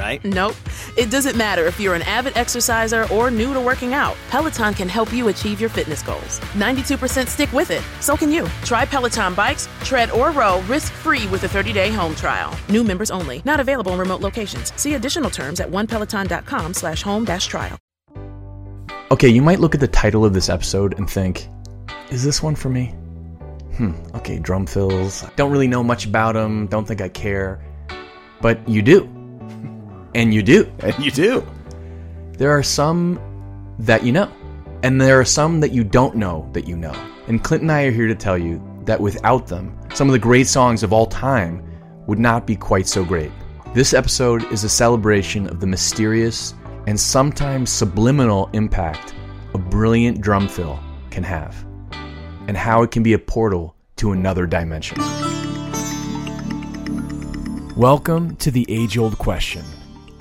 right? Nope. It doesn't matter if you're an avid exerciser or new to working out. Peloton can help you achieve your fitness goals. 92% stick with it. So can you. Try Peloton bikes, tread or row risk-free with a 30-day home trial. New members only. Not available in remote locations. See additional terms at onepeloton.com slash home dash trial. Okay, you might look at the title of this episode and think, is this one for me? Hmm, okay, drum fills. Don't really know much about them, don't think I care. But you do. And you do. And you do. There are some that you know. And there are some that you don't know that you know. And Clint and I are here to tell you that without them, some of the great songs of all time would not be quite so great. This episode is a celebration of the mysterious and sometimes subliminal impact a brilliant drum fill can have and how it can be a portal to another dimension. Welcome to the age old question.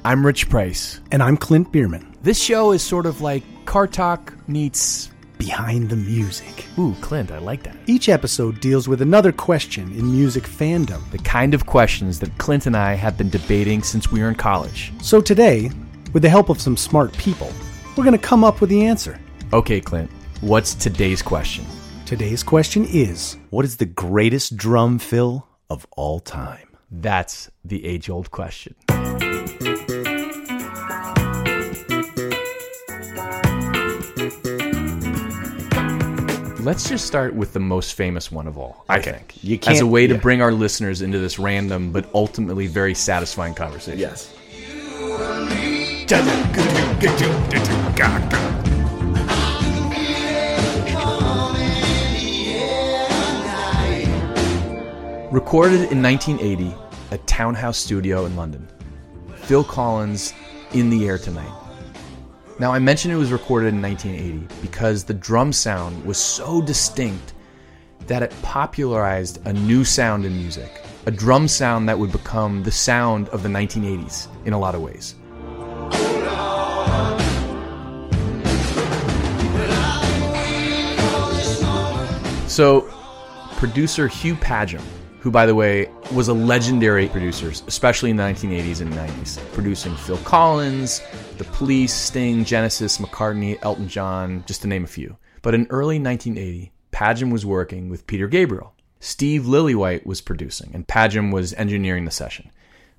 I'm Rich Price. And I'm Clint Bierman. This show is sort of like Car Talk meets. Behind the music. Ooh, Clint, I like that. Each episode deals with another question in music fandom. The kind of questions that Clint and I have been debating since we were in college. So today, with the help of some smart people, we're going to come up with the answer. Okay, Clint, what's today's question? Today's question is What is the greatest drum fill of all time? That's the age old question. Let's just start with the most famous one of all, I Okay. think. You As a way to yeah. bring our listeners into this random but ultimately very satisfying conversation. Yes. Recorded in 1980 at Townhouse Studio in London. Phil Collins, In the Air Tonight. Now, I mentioned it was recorded in 1980 because the drum sound was so distinct that it popularized a new sound in music. A drum sound that would become the sound of the 1980s in a lot of ways. So, producer Hugh Padgham, who, by the way, was a legendary producer, especially in the 1980s and 90s, producing Phil Collins, The Police, Sting, Genesis, McCartney, Elton John, just to name a few. But in early 1980, Padgham was working with Peter Gabriel. Steve Lillywhite was producing, and Padgham was engineering the session.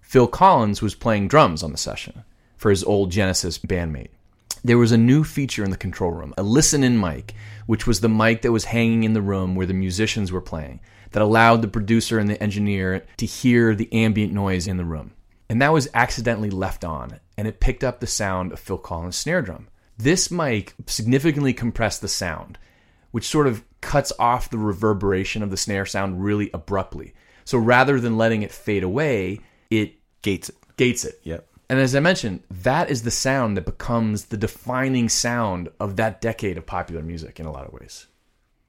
Phil Collins was playing drums on the session for his old Genesis bandmate there was a new feature in the control room, a listen in mic, which was the mic that was hanging in the room where the musicians were playing, that allowed the producer and the engineer to hear the ambient noise in the room. And that was accidentally left on, and it picked up the sound of Phil Collins' snare drum. This mic significantly compressed the sound, which sort of cuts off the reverberation of the snare sound really abruptly. So rather than letting it fade away, it Gates it. gates it. Yep. And as I mentioned, that is the sound that becomes the defining sound of that decade of popular music in a lot of ways.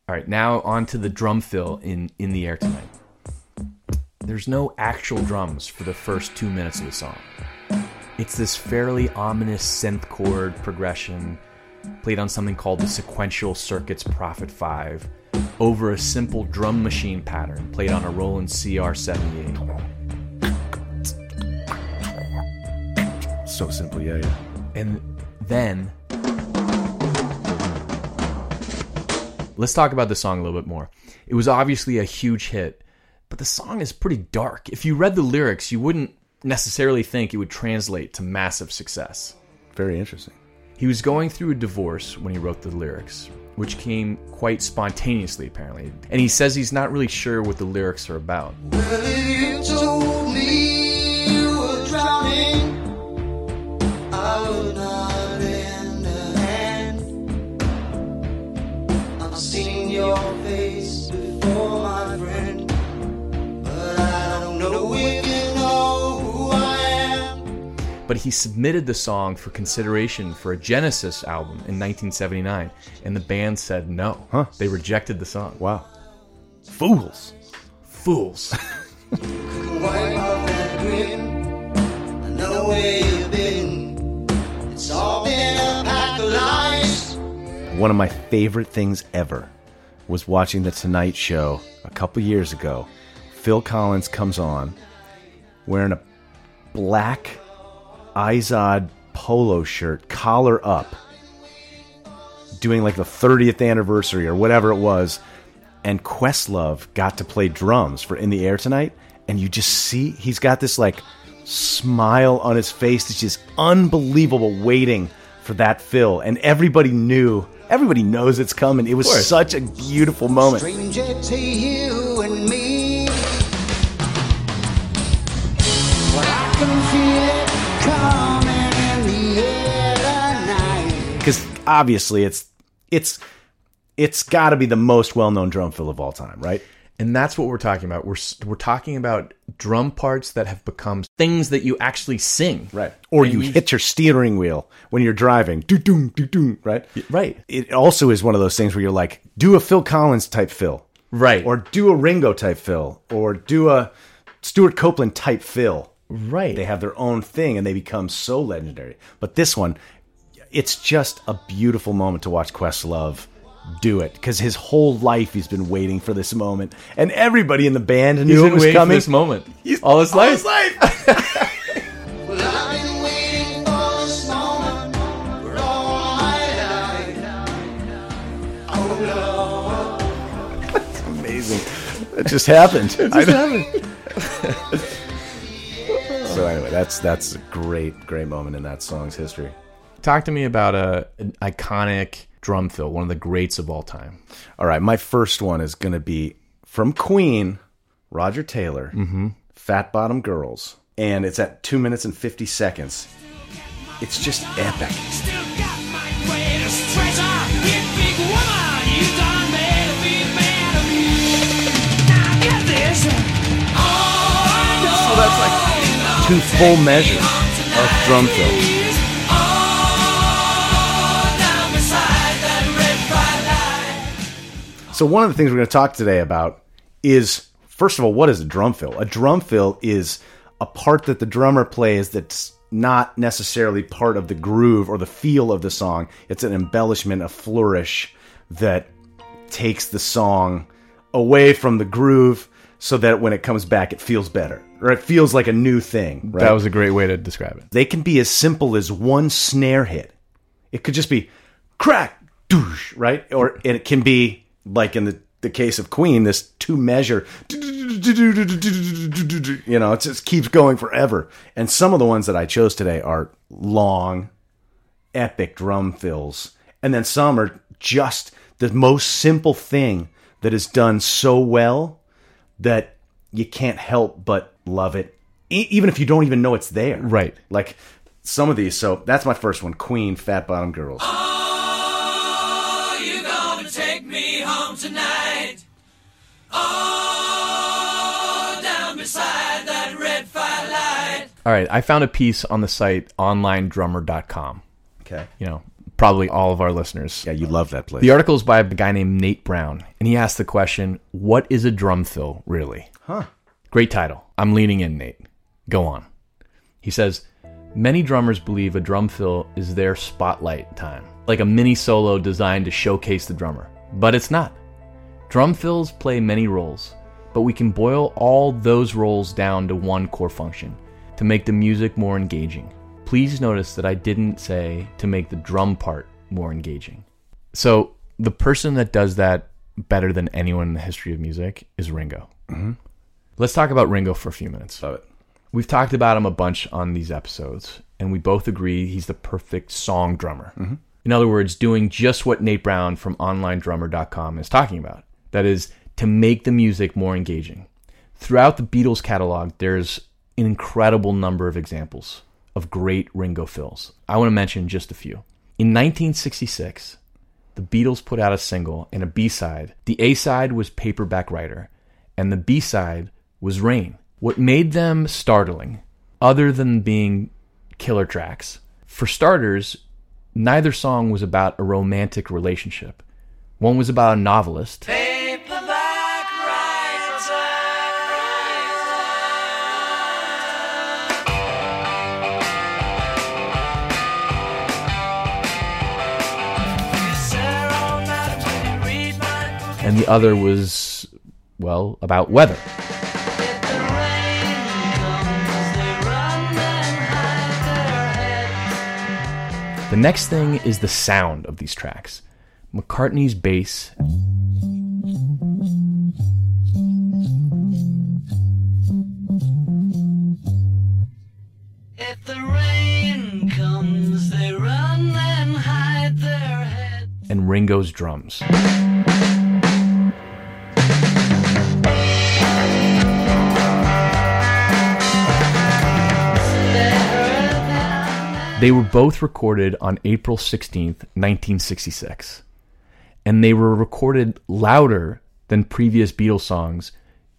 All right, now on to the drum fill in In the Air Tonight. There's no actual drums for the first two minutes of the song. It's this fairly ominous synth chord progression played on something called the Sequential Circuits Prophet 5 over a simple drum machine pattern played on a Roland CR78. So simple, yeah, yeah. And then let's talk about the song a little bit more. It was obviously a huge hit, but the song is pretty dark. If you read the lyrics, you wouldn't necessarily think it would translate to massive success. Very interesting. He was going through a divorce when he wrote the lyrics, which came quite spontaneously, apparently. And he says he's not really sure what the lyrics are about. Well, seen your face before, my friend, but I don't know if you know who I am. But he submitted the song for consideration for a Genesis album in 1979, and the band said no. Huh. They rejected the song. Wow. Fools. Fools. One of my favorite things ever was watching the Tonight Show a couple years ago. Phil Collins comes on wearing a black Izod polo shirt, collar up, doing like the 30th anniversary or whatever it was. And Questlove got to play drums for In the Air Tonight. And you just see he's got this like smile on his face that's just unbelievable waiting for that fill. And everybody knew, everybody knows it's coming. It was such a beautiful moment. Stranger to you and me. But I can feel it coming in the air tonight. because obviously it's it's it's got to be the most well-known drum fill of all time, right? And that's what we're talking about. We're we're talking about drum parts that have become things that you actually sing. Right. Or And you hit your steering wheel when you're driving, doo doo doo doo, right? Right. It also is one of those things where you're like, do a Phil Collins type fill, Right. or do a Ringo type fill, or do a Stewart Copeland type fill. right. They have their own thing and they become so legendary. But this one, it's just a beautiful moment to watch Questlove do it because his whole life he's been waiting for this moment, and everybody in the band He's knew been it was waiting for coming. this moment. He's- all his life. Well, I've been waiting for this moment for all my life. Oh, Lord. Amazing. It just happened. I know. so anyway, that's that's a great great moment in that song's history. Talk to me about a an iconic drum fill, one of the greats of all time. All right, my first one is going to be from Queen, Roger Taylor, mm-hmm. Fat Bottom Girls, and it's at two minutes and fifty seconds. It's just epic. Still got my greatest treasure. You big woman, you done made a big man of me. Now get this. Oh, I know. So that's like two full measures of drum fill. So one of the things we're going to talk today about is first of all, what is a drum fill? A drum fill is a part that the drummer plays that's not necessarily part of the groove or the feel of the song. It's an embellishment, a flourish that takes the song away from the groove so that when it comes back it feels better or it feels like a new thing. Right? That was a great way to describe it. they can be as simple as one snare hit. It could just be crack, doosh, right? Or it can be like in the, the case of Queen, this two measure, you know, it just keeps going forever. And some of the ones that I chose today are long, epic drum fills. And then some are just the most simple thing that is done so well that you can't help but love it, e- even if you don't even know it's there. Right. Like some of these. So that's my first one Queen, Fat Bottom Girls. All right, I found a piece on the site onlinedrummer.com. Okay. You know, probably all of our listeners. Yeah, you love that place. The article is by a guy named Nate Brown, and he asked the question, What is a drum fill really? Huh. Great title. I'm leaning in, Nate. Go on. He says, Many drummers believe a drum fill is their spotlight time, like a mini solo designed to showcase the drummer. But it's not. Drum fills play many roles, but we can boil all those roles down to one core function to make the music more engaging. Please notice that I didn't say to make the drum part more engaging. So, the person that does that better than anyone in the history of music is Ringo. Mhm. Let's talk about Ringo for a few minutes. Love it. We've talked about him a bunch on these episodes, and we both agree he's the perfect song drummer. Mhm. In other words, doing just what Nate Brown from OnlineDrummer.com is talking about. That is, to make the music more engaging. Throughout the Beatles catalog, there's an incredible number of examples of great Ringo fills. I want to mention just a few. In 1966, the Beatles put out a single and a B side. The A side was Paperback Writer, and the B side was Rain. What made them startling, other than being killer tracks, for starters, neither song was about a romantic relationship. One was about a novelist, and the other was, well, about weather. The next thing is the sound of these tracks. McCartney's bass If the rain comes, they run and hide their head. and Ringo's drums. They were both recorded on April 16th, 1966. And they were recorded louder than previous Beatles songs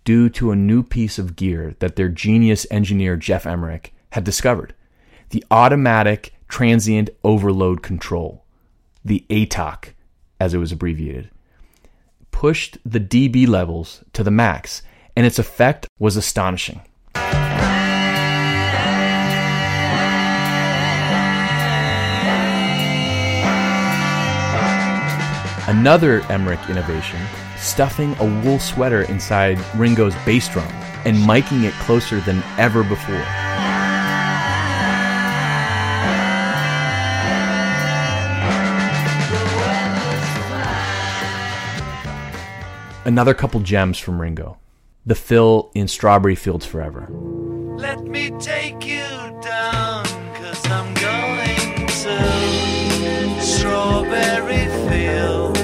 due to a new piece of gear that their genius engineer Geoff Emerick had discovered the automatic transient overload control, the ATOC, as it was abbreviated, pushed the dB levels to the max, and its effect was astonishing. Another Emerick innovation, stuffing a wool sweater inside Ringo's bass drum and miking it closer than ever before. Another couple gems from Ringo. The fill in Strawberry Fields Forever. Let me take you down, Strawberry Fields.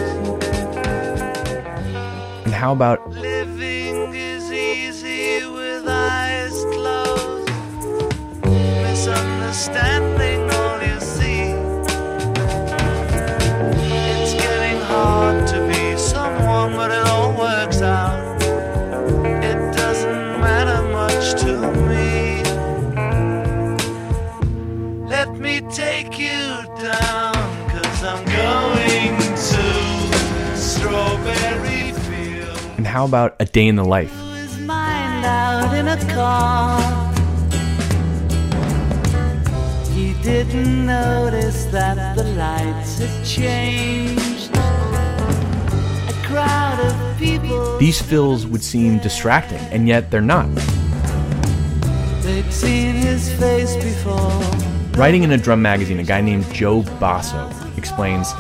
And how about Living is easy with eyes closed. Misunderstanding all you see. It's getting hard to be someone, but it all works out. How about A Day in the Life? Out in a car. He didn't notice that the lights had changed. A crowd of people. These fills would seem distracting, and yet they're not. They'd seen his face before. Writing in a drum magazine, a guy named Joe Bosso explains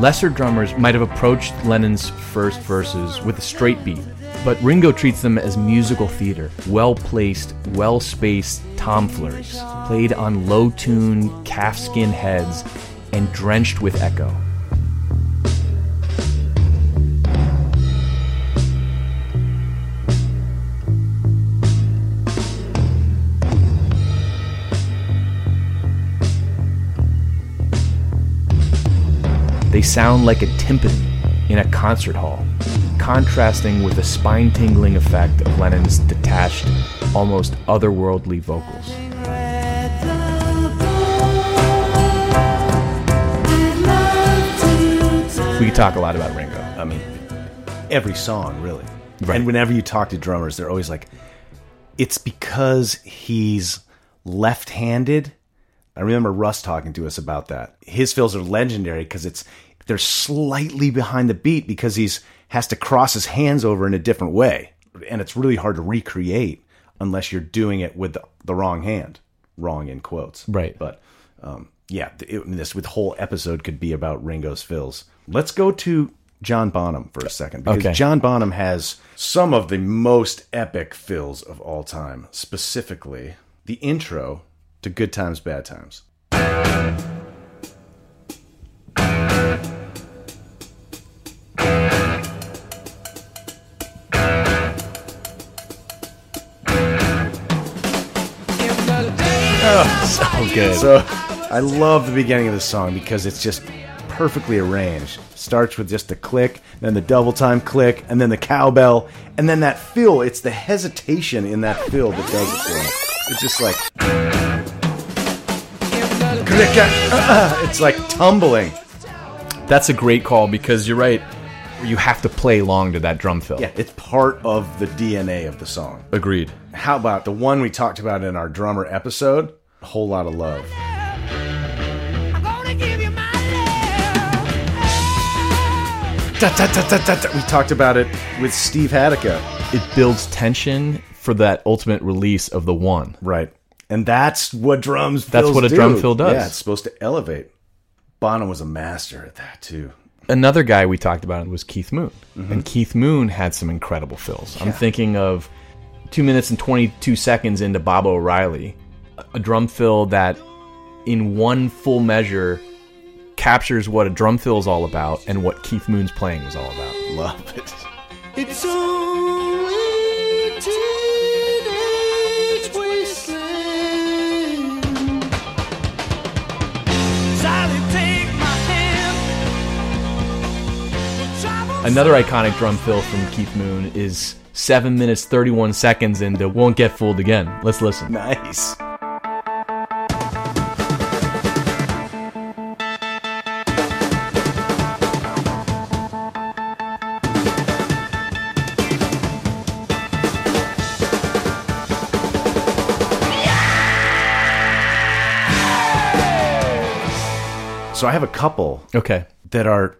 lesser drummers might have approached Lennon's first verses with a straight beat, but Ringo treats them as musical theater, well placed, well spaced tomfooleries, played on low tuned calfskin heads and drenched with echo. They sound like a timpani in a concert hall, contrasting with the spine tingling effect of Lennon's detached, almost otherworldly vocals. We could talk a lot about Ringo. I mean, every song, really. Right. And whenever you talk to drummers, they're always like, it's because he's left handed I remember Russ talking to us about that. His fills are legendary because it's they're slightly behind the beat because he's has to cross his hands over in a different way, and it's really hard to recreate unless you're doing it with the, the wrong hand, wrong in quotes. Right. But um, yeah, it, this with whole episode could be about Ringo's fills. Let's go to John Bonham for a second because Okay. John Bonham has some of the most epic fills of all time. Specifically, the intro to Good Times, Bad Times. Oh, so good. So I love the beginning of the song because it's just perfectly arranged. Starts with just the click, then the double time click, and then the cowbell, and then that fill. It's the hesitation in that fill that does it for me. It's just like click, it's like tumbling. That's a great call because you're right. You have to play along to that drum fill. Yeah, it's part of the DNA of the song. Agreed. How about the one we talked about in our drummer episode? A whole lot of love. Da, da, da. We talked about it with Steve Hadaka. It builds tension for that ultimate release of the one. Right. And that's what drums That's fills what a do. drum fill does. Yeah, it's supposed to elevate. Bonham was a master at that too. Another guy we talked about was Keith Moon. Mm-hmm. And Keith Moon had some incredible fills. I'm thinking of two minutes and 22 seconds into Baba O'Riley, a drum fill that in one full measure captures what a drum fill is all about and what Keith Moon's playing was all about. Love it. It's only Another iconic drum fill from Keith Moon is 7 minutes 31 seconds into Won't Get Fooled Again. Let's listen. Nice. So I have a couple Okay. that are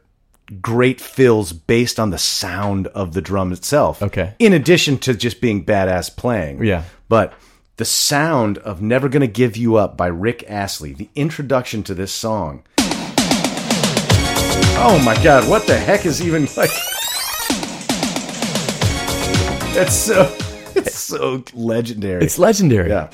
great fills based on the sound of the drum itself. Okay. In addition to just being badass playing. Yeah. But the sound of Never Gonna Give You Up by Rick Astley, the introduction to this song. Oh my god, what the heck is even like It's so it's so legendary. It's legendary. yeah.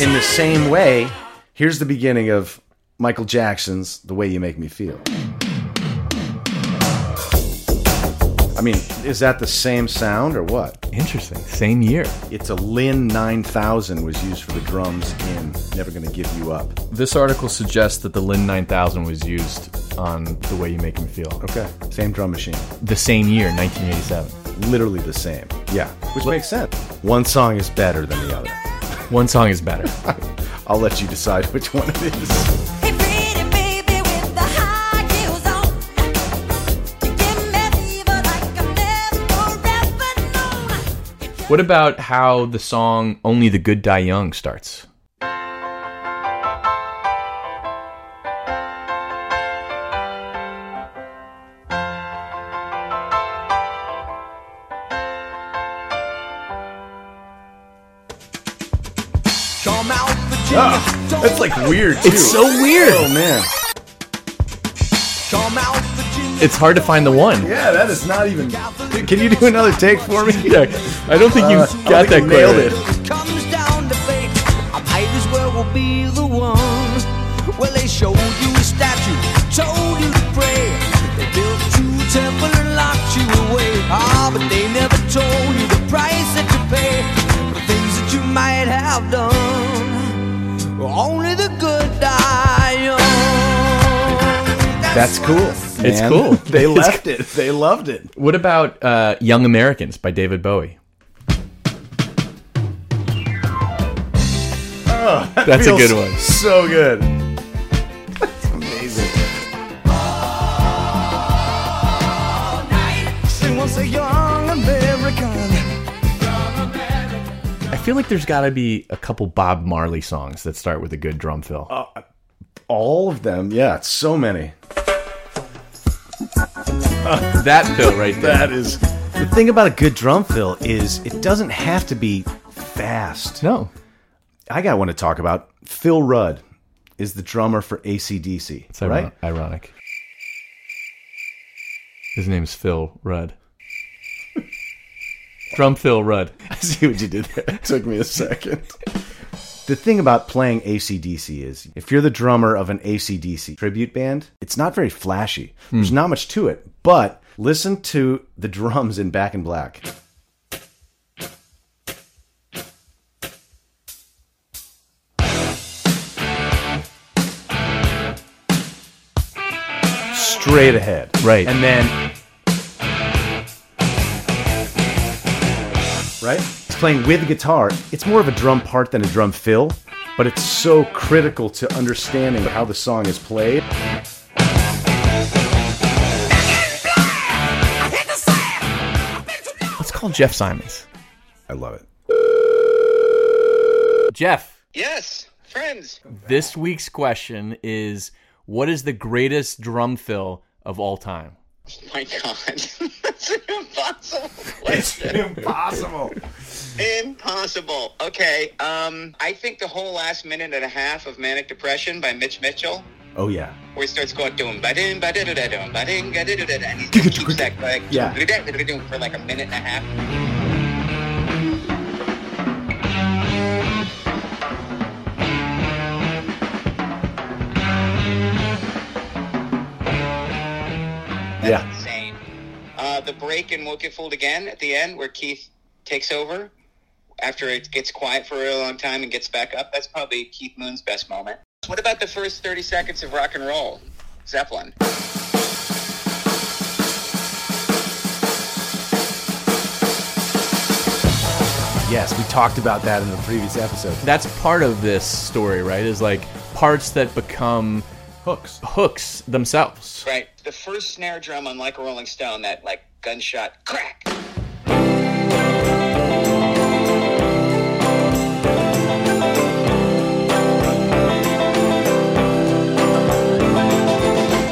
In the same way, here's the beginning of Michael Jackson's The Way You Make Me Feel. I mean, is that the same sound or what? Interesting. Same year. It's a Linn 9000 was used for the drums in Never Gonna Give You Up. This article suggests that the Linn 9000 was used on The Way You Make Me Feel. Okay. Same drum machine. The same year, 1987. Literally the same. Yeah. Which makes sense. One song is better than the other. One song is better. I'll let you decide which one it is. Hey pretty baby with the high heels on, you give me fever like I've never ever known. what about how the song Only the Good Die Young starts? Out, That's like weird too. It's so weird. Oh man. Come out, Virginia. It's hard to find the one. Yeah, that is not even. Can you do another take for me? Yeah, I don't think you Uh, got think that nailed it. comes down to fate. I might as well will be the one. Well, they showed you a statue, told you to pray. They built you a temple and locked you away. Ah, but they never told you the price that you pay for the things that you might have done. That's cool. Man. It's cool. they left it. They loved it. What about uh, Young Americans by David Bowie? Oh, that That's a good one. So good. That's amazing. I feel like there's got to be a couple Bob Marley songs that start with a good drum fill. Uh, all of them, yeah, so many. that fill right there. That is. The thing about a good drum fill is it doesn't have to be fast. No. I got one to talk about. Phil Rudd is the drummer for ACDC. It's right? right? ironic. His name's Phil Rudd. Drum Phil Rudd. I see what you did there. It took me a second. The thing about playing ACDC is if you're the drummer of an ACDC tribute band, it's not very flashy. There's hmm. not much to it, but listen to the drums in Back in Black. Straight ahead. Right. And then right? He's playing with guitar. It's more of a drum part than a drum fill, but it's so critical to understanding how the song is played. Let's call Jeff Simons. I love it. Jeff, Yes, friends. this week's question is what is the greatest drum fill of all time? My God, that's an impossible question. impossible. impossible. Okay. Um, I think the whole last minute and a half of Manic Depression by Mitch Mitchell, Oh yeah. where he starts going doom ba ding ba da da da dum ba ding ga da da da and he keeps that like Yeah. doom for like a minute and a half. That's Yeah. insane. Uh, the break in Won't Get Fooled Again at the end, where Keith takes over after it gets quiet for a really long time and gets back up. That's probably Keith Moon's best moment. What about the first 30 seconds of rock and roll? Zeppelin. Yes, we talked about that in the previous episode. That's part of this story, right? Is like parts that become hooks. Hooks themselves. Right. The first snare drum on Like a Rolling Stone, that like gunshot crack.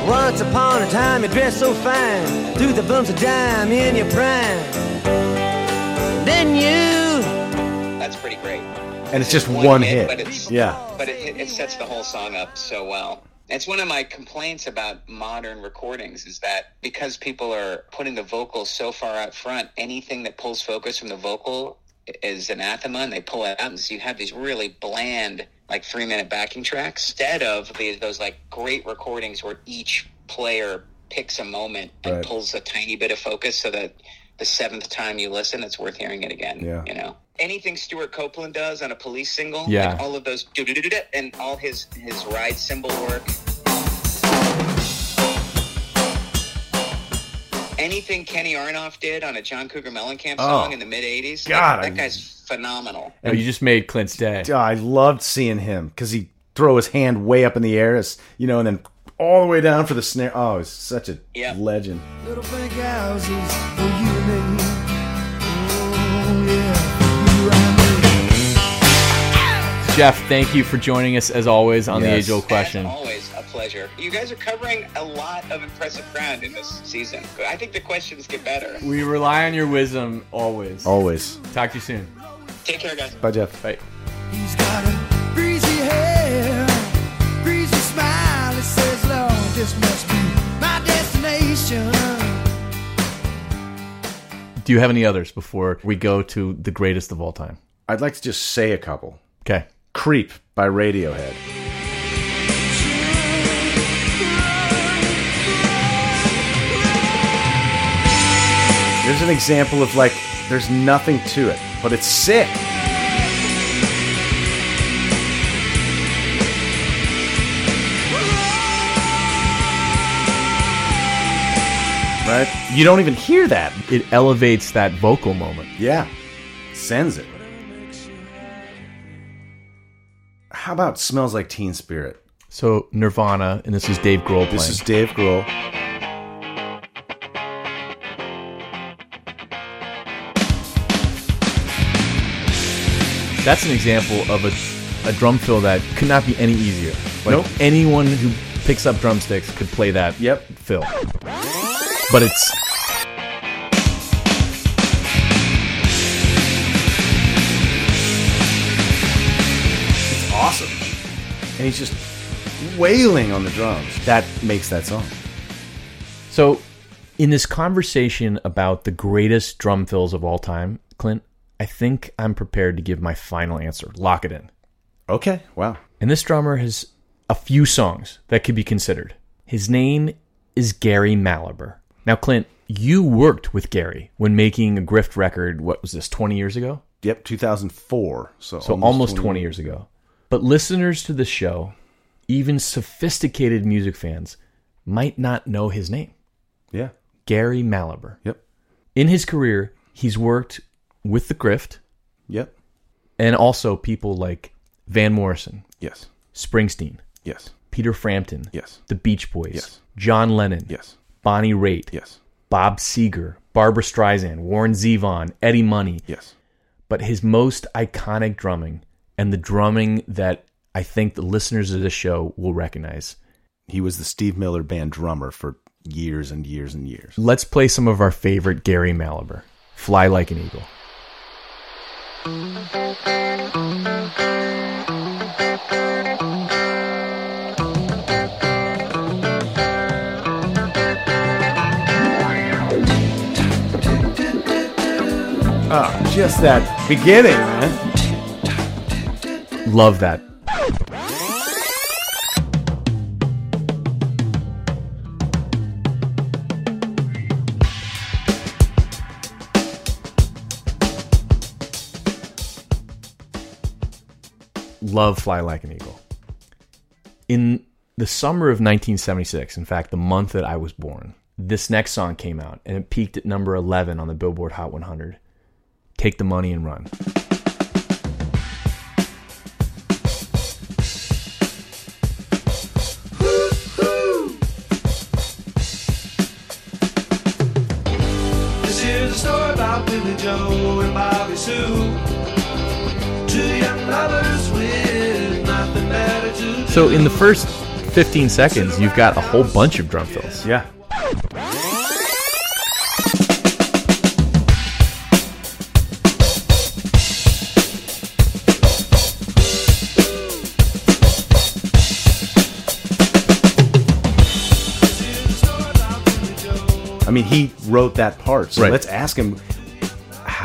Once upon a time, you dressed so fine, threw the bumps of dime in your prime. Then you. That's pretty great. And it's just one hit. But it's Yeah. But it, it sets the whole song up so well. It's one of my complaints about modern recordings is that because people are putting the vocals so far out front, anything that pulls focus from the vocal is anathema, and they pull it out, and so you have these really bland, like three minute backing tracks instead of these, those like great recordings where each player picks a moment and Right. pulls a tiny bit of focus so that the seventh time you listen, it's worth hearing it again. Yeah. You know, anything Stewart Copeland does on a police single, Yeah. like all of those and all his his ride cymbal work. Anything Kenny Aronoff did on a John Cougar Mellencamp Oh. song in the mid '80s, God, that, that guy's phenomenal. Oh, you just made Clint's day. I loved seeing him because he throw his hand way up in the air, as you know, and then all the way down for the snare. Oh, he's such a Yeah. legend. Jeff, thank you for joining us as always on the Yes. age old question. As always, a pleasure. You guys are covering a lot of impressive ground in this season. I think the questions get better. We rely on your wisdom always. Always. Talk to you soon. Take care, guys. Bye, Jeff. Bye. He's got a breezy hair, breezy smile. It says, Lord, this must be my destination. Do you have any others before we go to the greatest of all time? I'd like to just say a couple. Okay. Creep by Radiohead. There's an example of like, there's nothing to it, but it's sick. Right? You don't even hear that. It elevates that vocal moment. Yeah. Sends it. How about "Smells Like Teen Spirit"? So Nirvana, and this is Dave Grohl playing. This is Dave Grohl. That's an example of a, a drum fill that could not be any easier. Like Nope. anyone who picks up drumsticks could play that Yep. fill. But it's It's and he's just wailing on the drums. That makes that song. so in this conversation about the greatest drum fills of all time, Clint, I think I'm prepared to give my final answer. Lock it in. Okay. Wow. And this drummer has a few songs that could be considered. His name is Gary Mallaber. Now, Clint, you worked with Gary when making a Grift record, what was this, 20 years ago? Yep. 2004. So, So almost, 20 years ago. But listeners to the show, even sophisticated music fans, might not know his name Yeah. Gary Mallaber. Yep. In his career, he's worked with the Grift Yep. and also people like Van Morrison, Yes. Springsteen, Yes. Peter Frampton, Yes. the Beach Boys, Yes. John Lennon, Yes. Bonnie Raitt, Yes. Bob Seger, Barbra Streisand, Warren Zevon, Eddie Money. Yes. But his most iconic drumming and the drumming that I think the listeners of this show will recognize. He was the Steve Miller Band drummer for years and years and years. Let's play some of our favorite Gary Mallaber. Fly like an eagle. Ah, just that beginning, man. Love that. Love Fly Like an Eagle. In the summer of 1976, in fact, the month that I was born, this next song came out and it peaked at number 11 on the Billboard Hot 100. Take the Money and Run. Billy Joe and Bobby Sue. Two young lovers with nothing better to do. So in the first 15 seconds, you've got a whole bunch of drum fills. Yeah. I mean, he wrote that part, so Right. let's ask him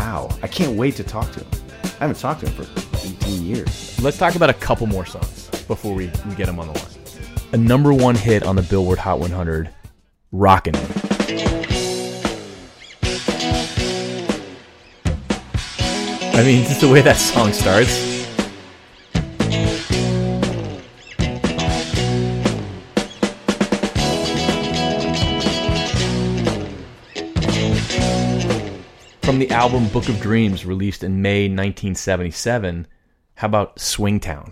how. I can't wait to talk to him. I haven't talked to him for 18 years. Let's talk about a couple more songs before we, we get him on the line. A number one hit on the Billboard Hot 100, Rockin' It. I mean, just the way that song starts. Album Book of Dreams, released in May 1977, how about Swingtown?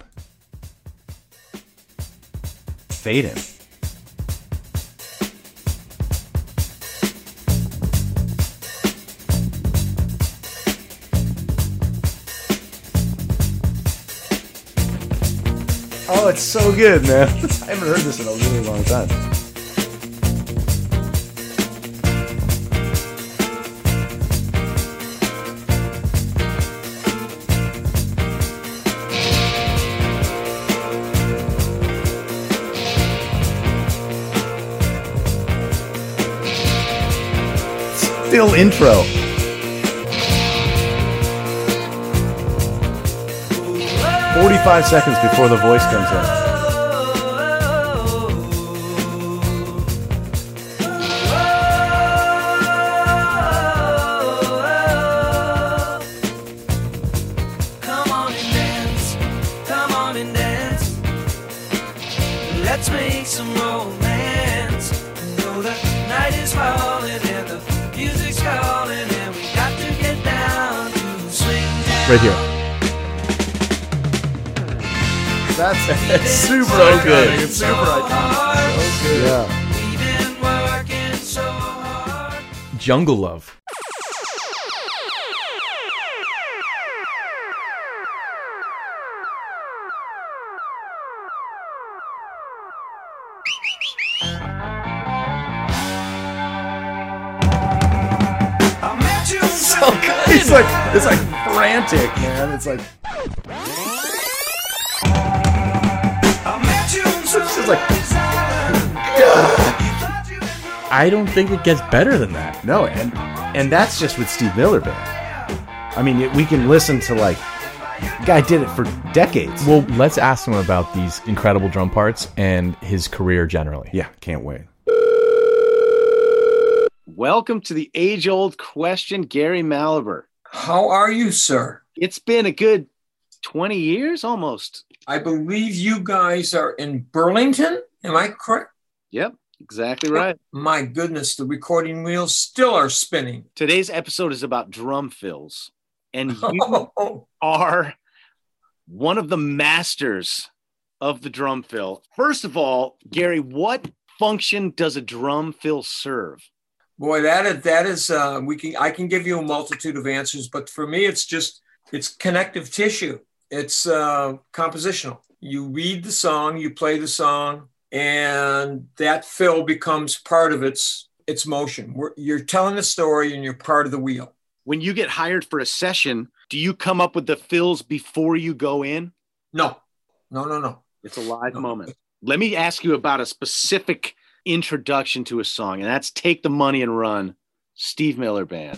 Fade him. Oh, it's so good, man. I haven't heard this in a really long time. Intro. Forty-five seconds before the voice comes in. Right here. That's super so iconic. good. It's super iconic. So good. Yeah. Jungle Love. so good. It's like it's like frantic, man. It's like it's just like I don't think it gets better than that. no, and and that's just with Steve Miller Band. I mean, we can listen to like guy did it for decades. Well, let's ask him about these incredible drum parts and his career generally. Yeah, can't wait. Welcome to the age old question, Gary Mallaber. How are you, sir? It's been a good 20 years almost. I believe you guys are in Burlington. Am I correct? Yep, exactly right. My goodness, the recording wheels still are spinning. Today's episode is about drum fills. And you Oh, are one of the masters of the drum fill. First of all, Gary, what function does a drum fill serve? Boy, that is that is uh, we can I can give you a multitude of answers, but for me, it's just it's connective tissue. It's uh, compositional. You read the song, you play the song, and that fill becomes part of its its motion. We're, you're telling the story, and you're part of the wheel. When you get hired for a session, do you come up with the fills before you go in? No, no, no, no. It's a live moment. Let me ask you about a specific introduction to a song, and that's Take the Money and Run, Steve Miller Band.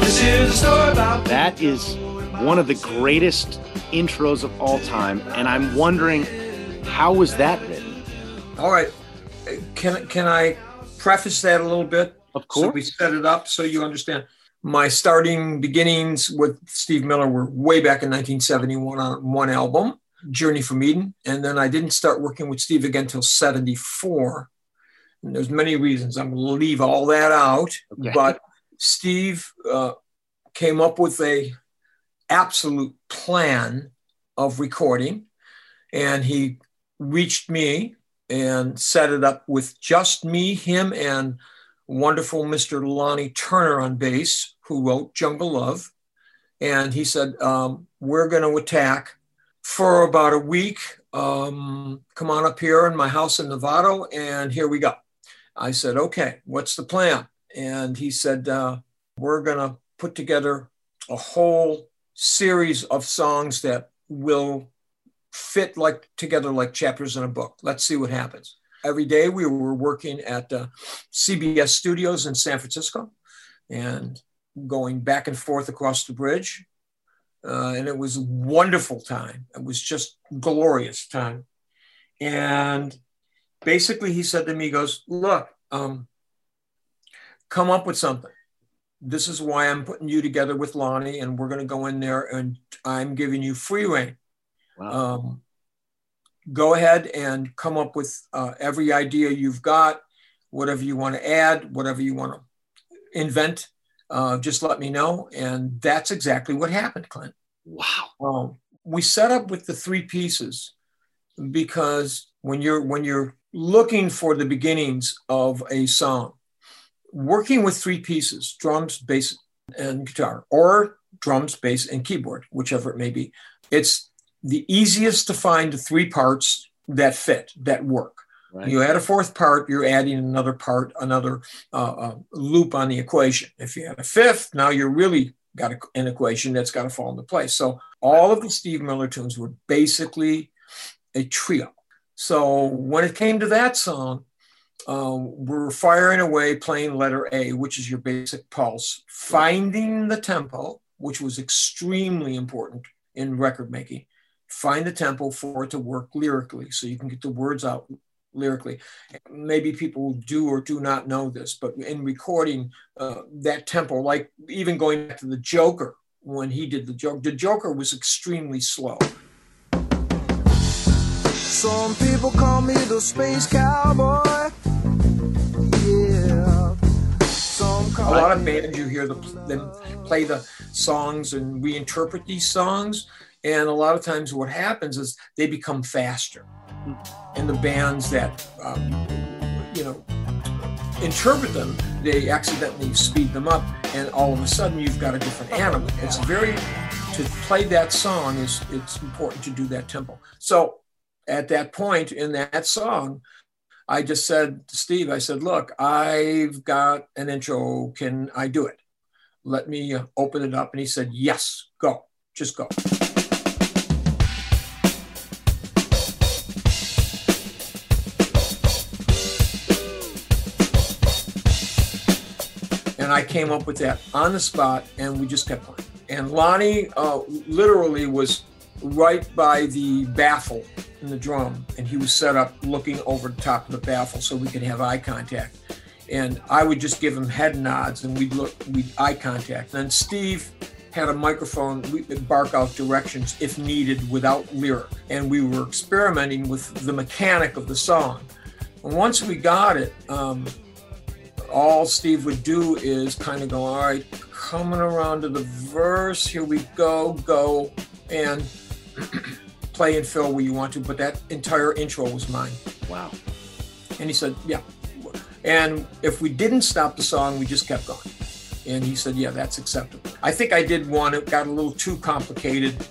This is a story about That is one of the greatest intros of all time, and I'm wondering how was that written? All right. Can can I preface that a little bit? Of So we set it up so you understand. My starting beginnings with Steve Miller were way back in 1971 on one album, Journey from Eden, and then I didn't start working with Steve again until 74. And there's many reasons. I'm going to leave all that out, Okay. but Steve uh, came up with a absolute plan of recording, and he reached me and set it up with just me, him, and wonderful Mr. Lonnie Turner on bass, who wrote Jungle Love. And he said, um, We're going to attack for about a week. Um, come on up here in my house in Novato, and here we go. I said, Okay, what's the plan? And he said, uh, We're going to put together a whole series of songs that will fit like together like chapters in a book. Let's see what happens. Every day we were working at uh, CBS Studios in San Francisco and going back and forth across the bridge. Uh, and it was a wonderful time. It was just glorious time. And basically, he said to me, he goes, Look, um, come up with something. This is why I'm putting you together with Lonnie, and we're going to go in there and I'm giving you free reign. Um, go ahead and come up with uh, every idea you've got, whatever you want to add, whatever you want to invent. Uh, just let me know. And that's exactly what happened, Clint. Wow. Um, we set up with the three pieces because when you're when you're looking for the beginnings of a song, working with three pieces, drums, bass, and guitar, or drums, bass, and keyboard, whichever it may be, it's the easiest to find the three parts that fit, that work. Right. You add a fourth part, you're adding another part, another uh, uh, loop on the equation. If you add a fifth, now you're really got a, an equation that's got to fall into place. So all of the Steve Miller tunes were basically a trio. So when it came to that song, um, we're firing away playing letter A, which is your basic pulse, finding the tempo, which was extremely important in record making find a tempo for it to work lyrically so you can get the words out lyrically. Maybe people do or do not know this, but in recording uh, that tempo, like even going back to the Joker when he did the joke, the Joker was extremely slow. Some people call me the space cowboy. A lot of bands you hear them play the songs and we interpret these songs and a lot of times what happens is they become faster, and the bands that um, you know interpret them, they accidentally speed them up, and all of a sudden you've got a different animal. It's very to play that song is it's important to do that tempo. So at that point in that song, I just said to Steve, I said, look, I've got an intro. Can I do it? Let me uh, open it up. And he said, yes, go, just go. And I came up with that on the spot, and we just kept playing. And Lonnie uh, literally was right by the baffle in the drum, and he was set up looking over the top of the baffle so we could have eye contact. And I would just give him head nods, and we'd look, we'd eye contact. And then Steve had a microphone, we could bark out directions if needed without lyric. And we were experimenting with the mechanic of the song. And once we got it, um, all Steve would do is kind of go, all right, coming around to the verse, here we go, go, and play and fill where you want to, but that entire intro was mine. Wow. And he said, yeah. And if we didn't stop the song, we just kept going. And he said, yeah, that's acceptable. I think I did one, it got a little too complicated.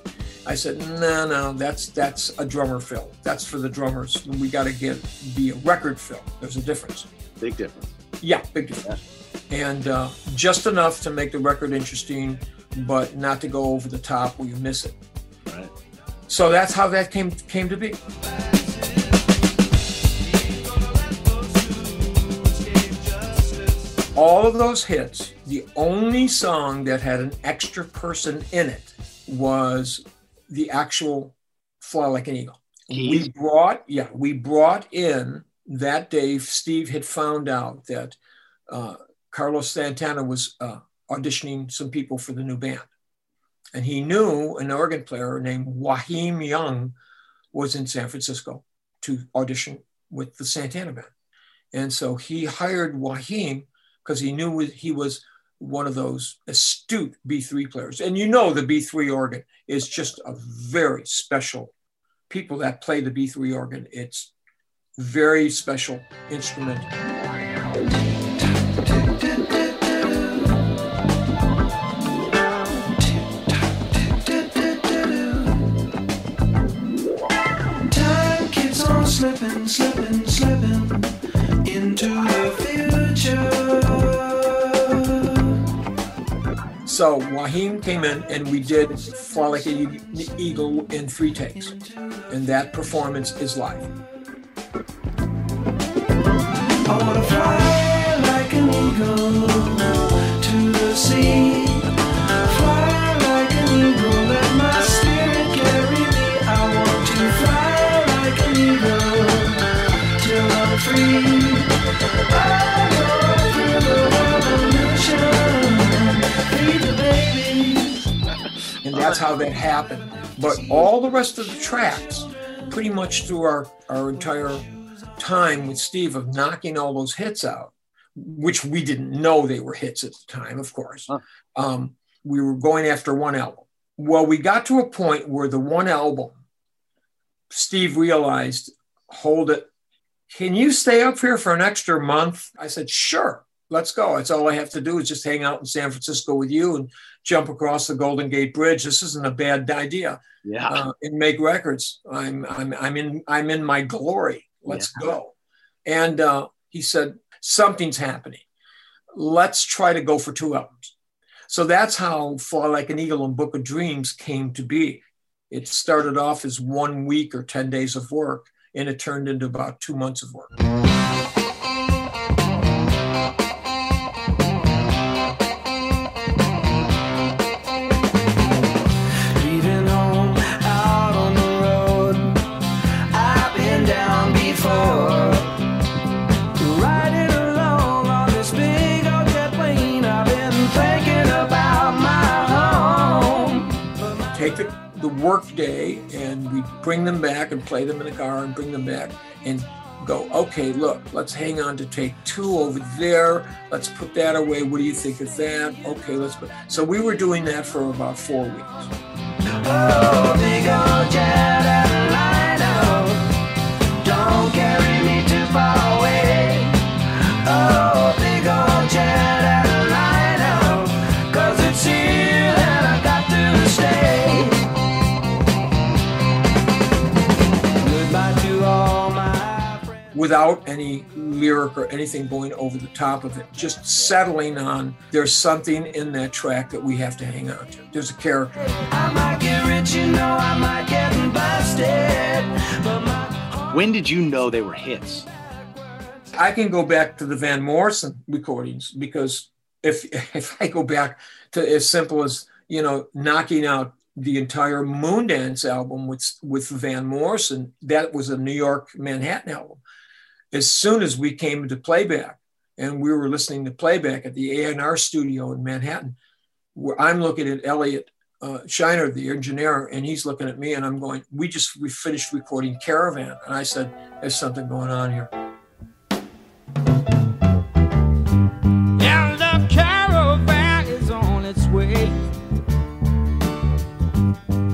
I said, no, no, that's that's a drummer fill. That's for the drummers. We got to get be a record fill. There's a difference. Big difference. Yeah, big difference. And uh, just enough to make the record interesting, but not to go over the top where you miss it. Right. So that's how that came came to be. All of those hits, the only song that had an extra person in it was the actual Fly Like an Eagle. We brought, yeah, we brought in that day. Steve had found out that uh, Carlos Santana was uh, auditioning some people for the new band. And he knew an organ player named Joachim Young was in San Francisco to audition with the Santana band. And so he hired Joachim because he knew he was one of those astute B3 players. And you know, the B3 organ is just a very special people that play the B3 organ. It's very special instrument. Time keeps on slipping, slipping, slipping into the future. So Joachim came in and we did Fly Like an Eagle in three takes. And that performance is live. And that's how that happened. But all the rest of the tracks, pretty much through our, our entire time with Steve of knocking all those hits out, which we didn't know they were hits at the time, of course. Um, we were going after one album. Well, we got to a point where the one album, Steve realized, hold it. Can you stay up here for an extra month? I said, sure, let's go. It's all I have to do is just hang out in San Francisco with you and jump across the Golden Gate Bridge. This isn't a bad idea. Yeah. Uh, and make records. I'm, I'm, I'm in, I'm in my glory. Let's go. And uh, he said, something's happening. Let's try to go for two albums. So that's how Fly Like an Eagle and Book of Dreams came to be. It started off as one week or 10 days of work, and it turned into about two months of work. Work day, and we bring them back and play them in the car and bring them back. And go, okay, look, let's hang on to take two over there. Let's put that away. What do you think of that? Okay, let's put. So we were doing that for about four weeks. Oh, without any lyric or anything going over the top of it, just settling on there's something in that track that we have to hang on to. There's a character. I might get rich, you know, I might get busted. When did you know they were hits? I can go back to the Van Morrison recordings because if if I go back to as simple as you know knocking out the entire Moondance album with with Van Morrison, that was a New York Manhattan album. As soon as we came into playback and we were listening to playback at the A&R studio in Manhattan, where I'm looking at Elliot uh, Scheiner, the engineer, and he's looking at me, and I'm going, "We just we finished recording Caravan," and I said, "There's something going on here."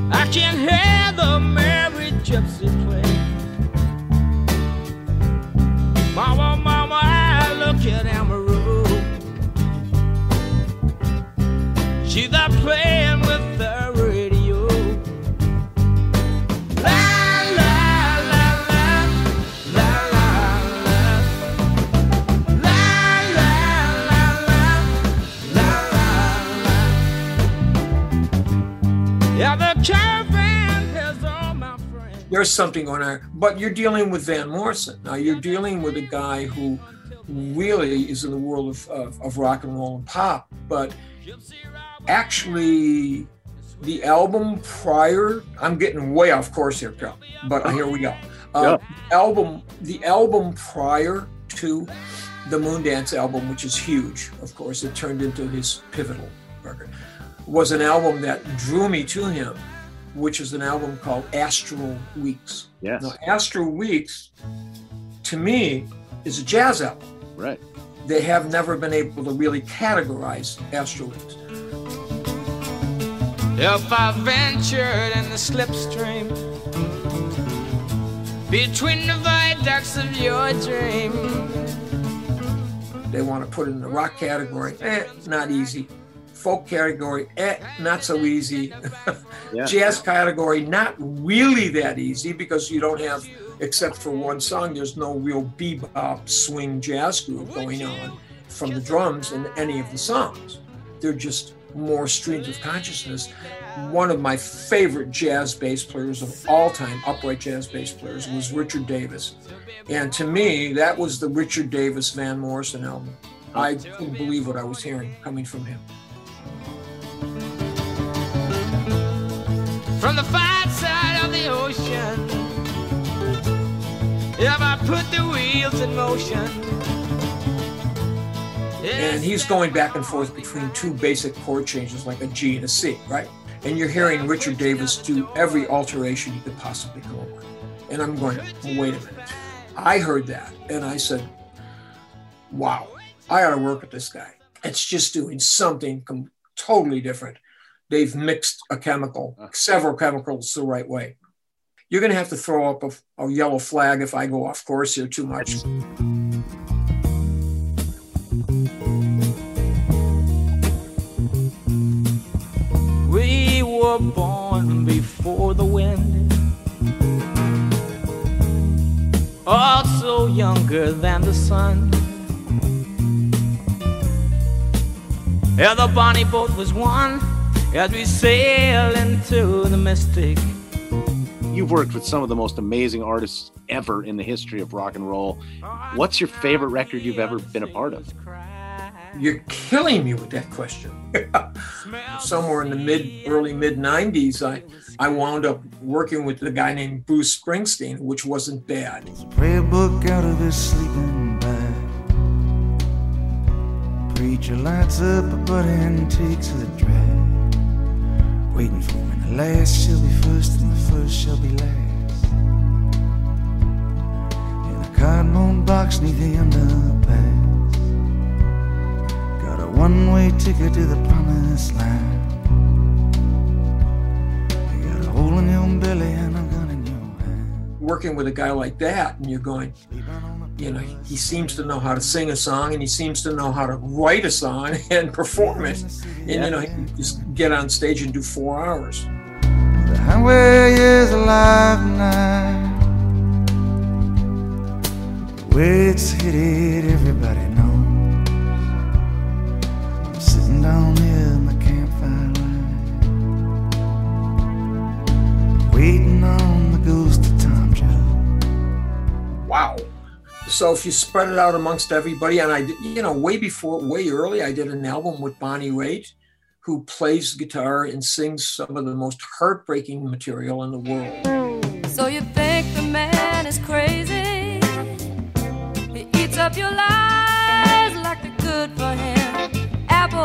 I can She's there playing with the radio. La la la la la la la. Yeah, the caravan all my friends. there's something on. But you're dealing with Van Morrison. Now you're dealing with a guy who really is in the world of, of, of rock and roll and pop. But actually, the album prior, I'm getting way off course here, Cal, but here we go. Uh, Album, the album prior to the Moondance album, which is huge, of course, it turned into his pivotal record, was an album that drew me to him, which is an album called Astral Weeks. Yes. Now, Astral Weeks, to me, is a jazz album. Right. They have never been able to really categorize Astral Weeks. If I ventured in the slipstream between the viaducts of your dream, They want to put it in the rock category, eh, not easy. Folk category, eh, not so easy. Yeah. Jazz category, not really that easy because you don't have, except for one song, there's no real bebop swing jazz groove going on from the drums in any of the songs. They're just more streams of consciousness. One of my favorite jazz bass players of all time, upright jazz bass players, was Richard Davis. And to me, that was the Richard Davis Van Morrison album. I couldn't believe what I was hearing coming from him. from the far side of the ocean, if I put the wheels in motion, And he's going back and forth between two basic chord changes like a G and a C, right? And you're hearing Richard Davis do every alteration he could possibly up with. And I'm going, wait a minute. I heard that and I said, wow, I ought to work with this guy. It's just doing something com- totally different. They've mixed a chemical, several chemicals the right way. You're going to have to throw up a, a yellow flag if I go off course here too much. Were born before the wind. Also younger than the sun. Yeah, the bonnie boat was one as we sail into the mystic. You've worked with some of the most amazing artists ever in the history of rock and roll. What's your favorite record you've ever been a part of? You're killing me with that question. Somewhere in the mid, early mid 90s, I, I wound up working with a guy named Bruce Springsteen, which wasn't bad. Prayer book out of his sleeping bag. Preacher lights up a butt and takes a drag. Waiting for when the last shall be first and the first shall be last. In a car box neath the underpass. A one way ticket to the promised land. You got a hole in your belly and a gun in your working with a guy like that and you're going you know he seems to know how to sing a song and he seems to know how to write a song and perform it and you know he can just get on stage and do four hours The highway is alive tonight. The way it's headed, everybody knows. I'm sitting down here in the campfire light, waiting on the ghost of Tom Joad. wow so if you spread it out amongst everybody and i did you know way before way early i did an album with bonnie raitt who plays guitar and sings some of the most heartbreaking material in the world So you think the man is crazy? He eats up your lies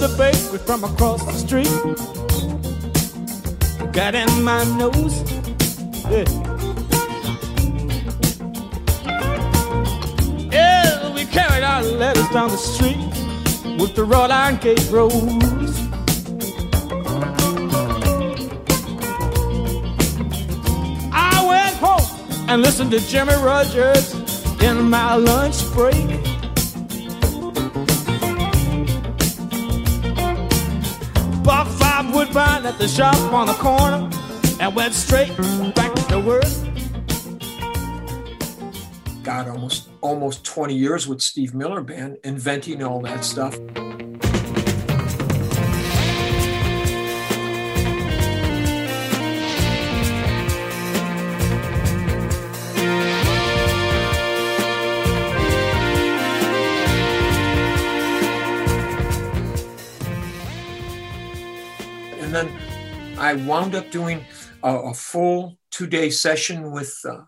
the bakery from across the street. Got in my nose. Yeah. Yeah, we carried our letters down the street with the wrought iron gate roads. I went home and listened to Jimmy Rogers in my lunch break. At the shop on the corner and went straight back to work. got almost almost 20 years with steve miller band inventing all that stuff wound up doing a, a full two day session with uh,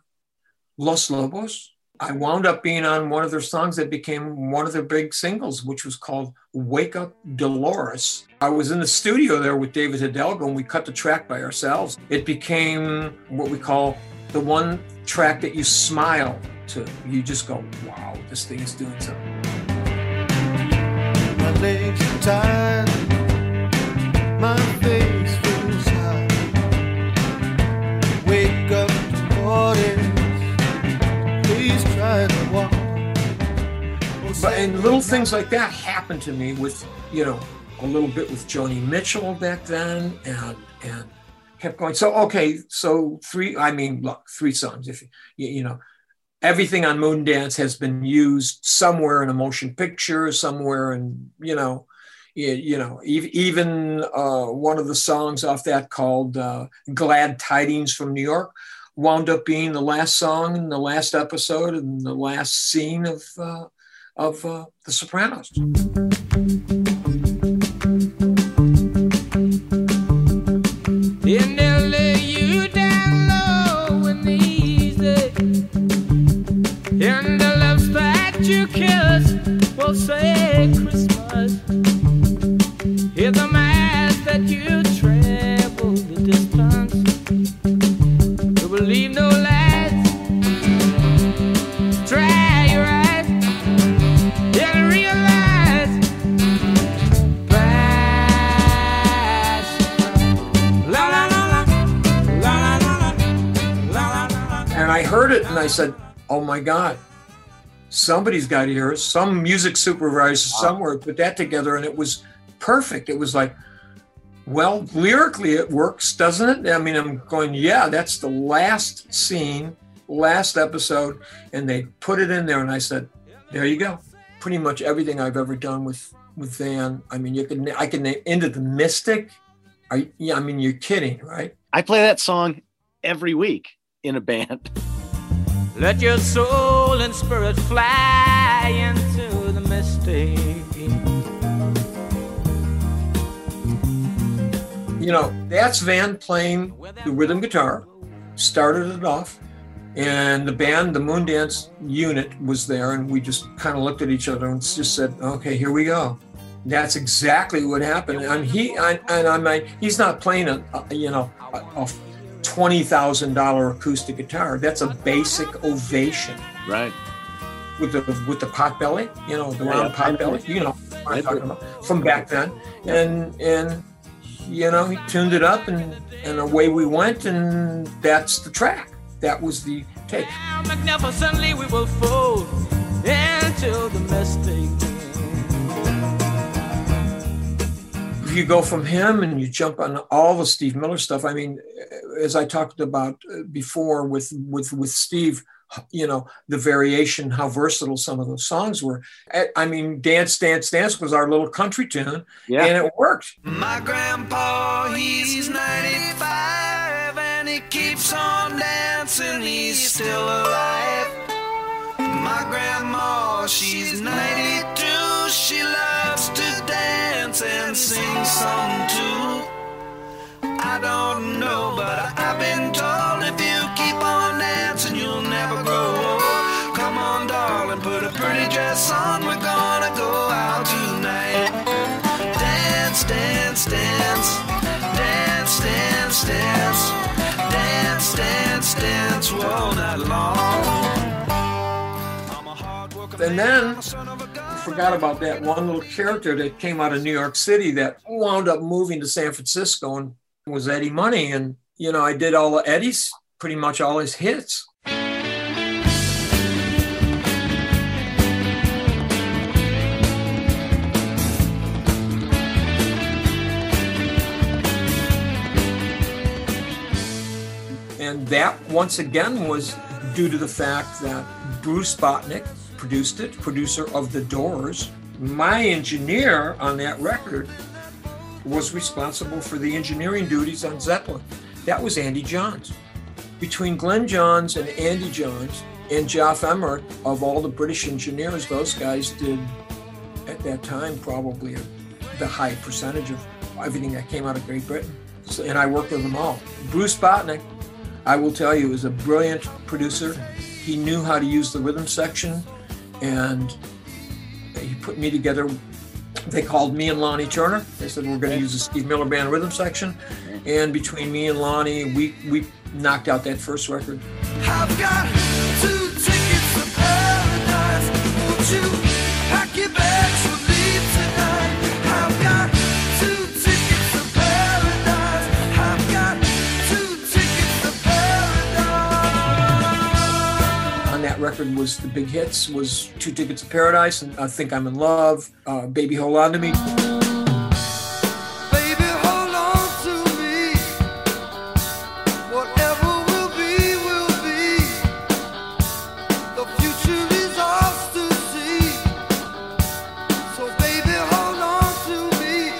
Los Lobos. I wound up being on one of their songs that became one of their big singles, which was called Wake Up Dolores. I was in the studio there with David Hidalgo and we cut the track by ourselves. It became what we call the one track that you smile to. You just go, wow, this thing is doing something. My legs are tired, my face Dolores, please try to walk. But and little things like that happened to me with, you know, a little bit with Joni Mitchell back then and and kept going. So okay, so three I mean look, three songs if you, you know everything on Moondance has been used somewhere in a motion picture, somewhere in, you know, you, you know, even uh, one of the songs off that called uh, Glad Tidings from New York wound up being the last song in the last episode and the last scene of uh, of uh, The Sopranos. And. And say Christmas. Hear the mass that you it and I said, oh my God, somebody's got to hear it. Some music supervisor somewhere put that together and it was perfect. It was like, well, lyrically it works, doesn't it? I mean, I'm going, yeah, that's the last scene, last episode. And they put it in there and I said, there you go. Pretty much everything I've ever done with with Van. I mean, you can I can name into the Mystic. Yeah, I mean, you're kidding, right? I play that song every week in a band. Let your soul and spirit fly into the mystic. You know, that's Van playing the rhythm guitar, started it off, and the band, the Moondance unit, was there, and we just kind of looked at each other and just said, "Okay, here we go." That's exactly what happened. And he, I, and I mean, he's not playing a, a you know, a, a twenty thousand dollar acoustic guitar. That's a basic ovation, right? With the with the pot belly, you know, the round yeah. pot belly, you know, what I'm talking about from back then, and and you know, he tuned it up, and and away we went, and that's the track. That was the take. Magnificently we will fold into the mystic. You go from him and you jump on all the Steve Miller stuff, I mean, as I talked about uh, before with with with Steve, you know, the variation, how versatile some of those songs were. I- I mean, Dance, Dance, Dance was our little country tune, Yeah. and it worked. My grandpa, he's 95 and he keeps on dancing, he's still alive. My grandma, she's 92, she loves to dance and sing some too. I don't know, but I've been told if you keep on dancing, you'll never grow old. Come on, darling, put a pretty dress on. We're gonna go out tonight. Dance, dance, dance. Dance, dance, dance. Dance, dance, dance all night long. And then forgot about that one little character that came out of New York City that wound up moving to San Francisco and was Eddie Money. And, you know, I did all of Eddie's, pretty much all his hits. And that, once again, was due to the fact that Bruce Botnick produced it, producer of The Doors. My engineer on that record was responsible for the engineering duties on Zeppelin. That was Andy Johns. Between Glyn Johns and Andy Johns and Geoff Emerick, of all the British engineers, those guys did, at that time, probably the high percentage of everything that came out of Great Britain. So, and I worked with them all. Bruce Botnick, I will tell you, is a brilliant producer. He knew how to use the rhythm section, and he put me together. They called me and Lonnie Turner. They said we're going to use the Steve Miller Band rhythm section, and between me and Lonnie, we we knocked out that first record. I've record was the big hits was Two Tickets to Paradise and I Think I'm in Love, uh, Baby Hold On to Me. Baby, hold on to me. Whatever will be, will be. The future is ours to see. So, baby, hold on to me.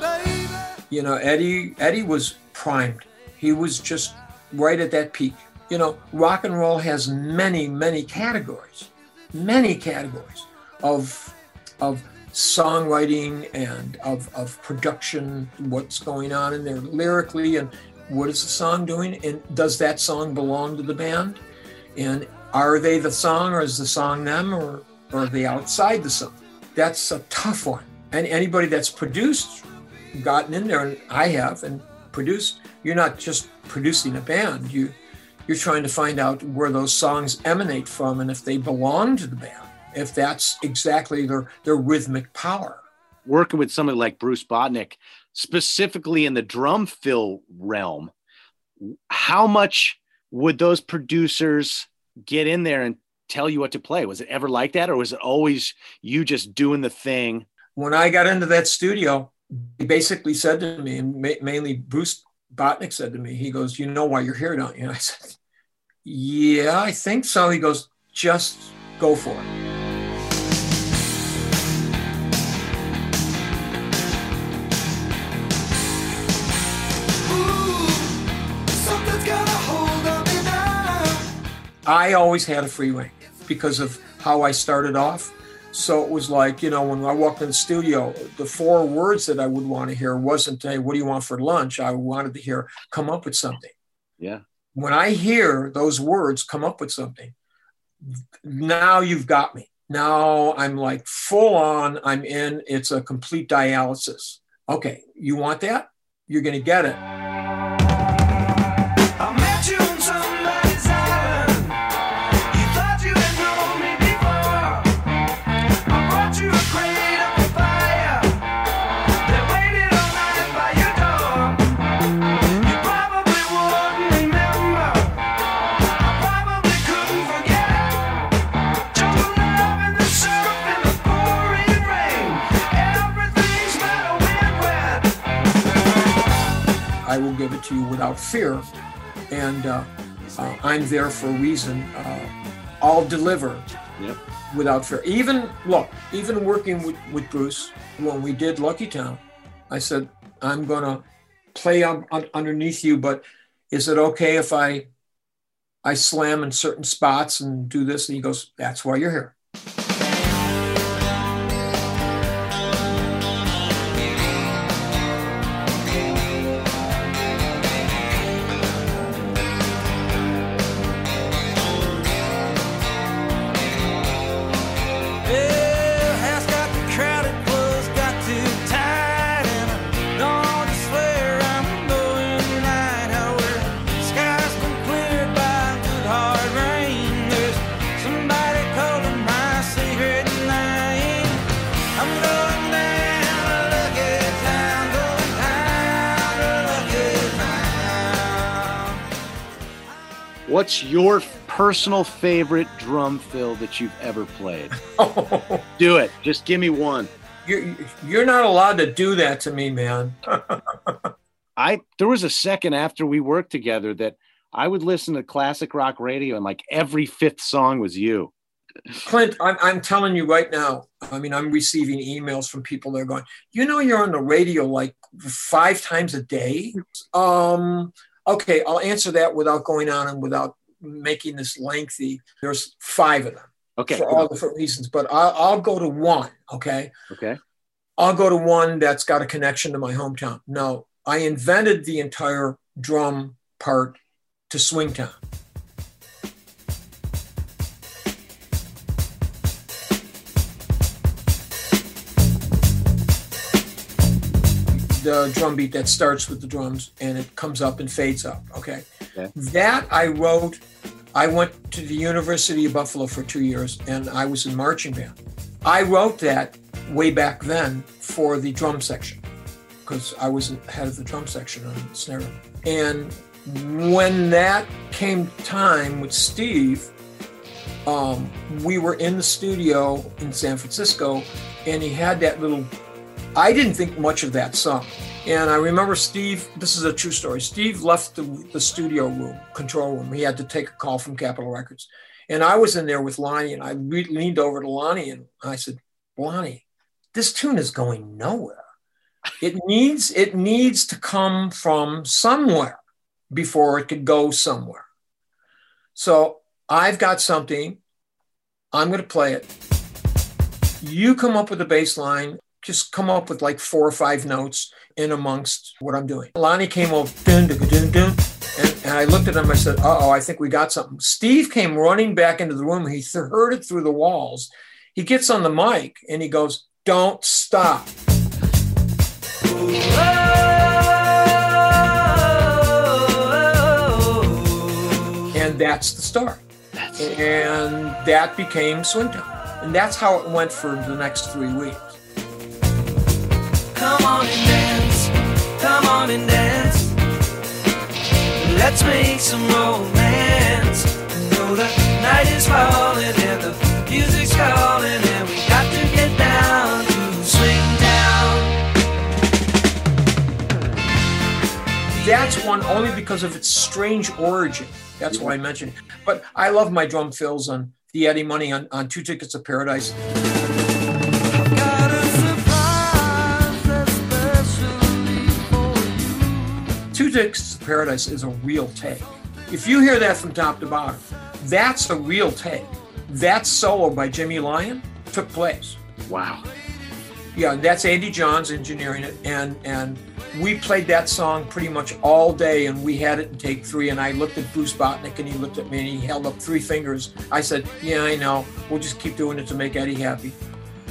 Baby. You know, Eddie Eddie was primed. He was just right at that peak. You know, rock and roll has many, many categories, many categories of of songwriting and of, of production, what's going on in there lyrically, and what is the song doing, and does that song belong to the band? And are they the song, or is the song them, or, or are they outside the song? That's a tough one. And anybody that's produced gotten in there, and I have, and produced, you're not just producing a band. You you're trying to find out where those songs emanate from and if they belong to the band, if that's exactly their their rhythmic power. Working with somebody like Bruce Botnick, specifically in the drum fill realm, how much would those producers get in there and tell you what to play? Was it ever like that, or was it always you just doing the thing? When I got into that studio, he basically said to me, and ma- mainly Bruce Botnick said to me, he goes, "You know why you're here, don't you?" I said, "Yeah, I think so." He goes, "Just go for it." I always had a free reign because of how I started off. So it was like, you know, when I walked in the studio, the four words that I would want to hear wasn't, hey, what do you want for lunch? I wanted to hear, come up with something. Yeah. When I hear those words, come up with something, now you've got me. Now I'm like full on, I'm in, it's a complete dialysis. Okay, you want that? You're going to get it. I will give it to you without fear. And uh, uh, I'm there for a reason. Uh, I'll deliver Yep. without fear. Even, look, even working with, with Bruce, when we did Lucky Town, I said, I'm going to play un- un- underneath you, but is it okay if I I slam in certain spots and do this? And he goes, That's why you're here. What's your personal favorite drum fill that you've ever played? Do it. Just give me one. You're, you're not allowed to do that to me, man. I there was a second after we worked together that I would listen to classic rock radio and like every fifth song was you. Clint, I'm, I'm telling you right now. I mean, I'm receiving emails from people that are going, you know, you're on the radio like five times a day. Um, okay, I'll answer that without going on and without making this lengthy. There's five of them Okay. for all different reasons, but I'll, I'll go to one. Okay. Okay. I'll go to one that's got a connection to my hometown. No, I invented the entire drum part to Swingtown. The drum beat that starts with the drums and it comes up and fades up. Okay. Okay. That I wrote. I went to the University of Buffalo for two years and I was in marching band. I wrote that way back then for the drum section because I was head of the drum section on snare. And when that came time with Steve, um, we were in the studio in San Francisco and he had that little I didn't think much of that song. And I remember Steve, this is a true story. Steve left the, the studio room, control room. He had to take a call from Capitol Records. And I was in there with Lonnie and I re- leaned over to Lonnie and I said, Lonnie, this tune is going nowhere. It needs, it needs to come from somewhere before it could go somewhere. So I've got something. I'm going to play it. You come up with a bass line just come up with like four or five notes in amongst what I'm doing. Lonnie came over, dun, dun, dun, dun, and, and I looked at him. I said, "Uh oh, I think we got something." Steve came running back into the room. He th- heard it through the walls. He gets on the mic and he goes, "Don't stop." And that's the start. and that became Swingtown. And that's how it went for the next three weeks. Come on and dance, come on and dance. Let's make some romance. Know the night is falling and the music's calling, and we got to get down to Swingtown. That's one only because of its strange origin. That's why I mentioned it. But I love my drum fills on the Eddie Money on, on Two Tickets to Paradise. Two Tickets to Paradise is a real take. If you hear that from top to bottom, That's a real take. That solo by Jimmy Lyon took place. Wow. Yeah, and that's Andy Johns engineering it, and and we played that song pretty much all day, and we had it in take three. And I looked at Bruce Botnick, and he looked at me, and he held up three fingers. I said, "Yeah, I know. We'll just keep doing it to make Eddie happy."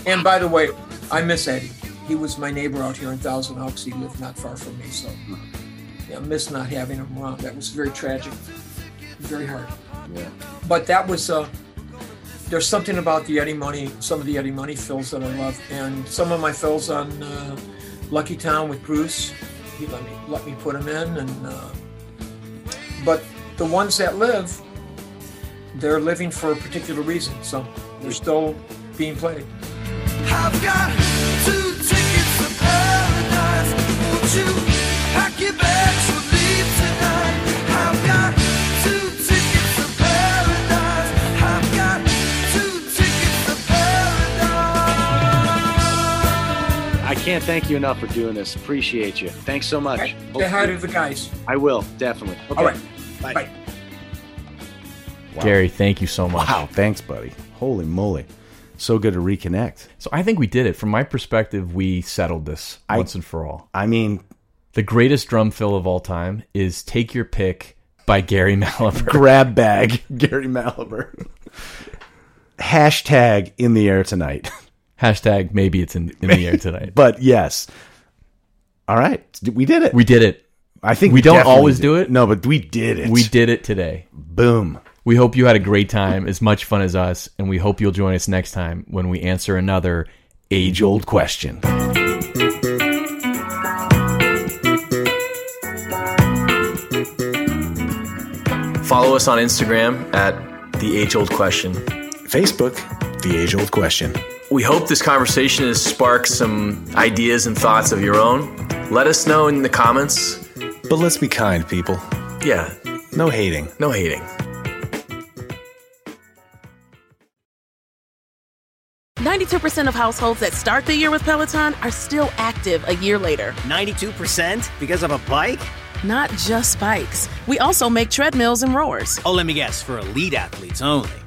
And by the way, I miss Eddie. He was my neighbor out here in Thousand Oaks. He lived not far from me, so yeah, I miss not having him around. That was very tragic, very hard. Yeah. But that was uh, there's something about the Eddie Money, some of the Eddie Money fills that I love, and some of my fills on uh, Lucky Town with Bruce. He let me let me put them in, and uh, but the ones that live, they're living for a particular reason, so they're still being played. I've got two tickets to paradise. Won't you pack your bags can't thank you enough for doing this. Appreciate you. Thanks so much. Say hi to the guys. I will, definitely. Okay. All right. Bye. Bye. Gary, thank you so much. Wow, thanks, buddy. Holy moly. So good to reconnect. So I think we did it. From my perspective, we settled this I- once and for all. I mean, The greatest drum fill of all time is Take Your Pick by Gary Mallaber. grab bag, Gary Mallaber. Hashtag in the air tonight. Hashtag maybe it's in, in the air tonight. but yes. All right. We did it. We did it. I think we, don't always did. do it. No, but we did it. We did it today. Boom. We hope you had a great time, as much fun as us, and we hope you'll join us next time when we answer another Age old question. Follow us on Instagram at The Age Old Question. Facebook, The Age Old Question. We hope this conversation has sparked some ideas and thoughts of your own. Let us know in the comments. But let's be kind, people. Yeah, No hating. no hating. 92% of households that start the year with Peloton are still active a year later. 92% because of a bike? Not just bikes. We also make treadmills and rowers. Oh, let me guess, for elite athletes only,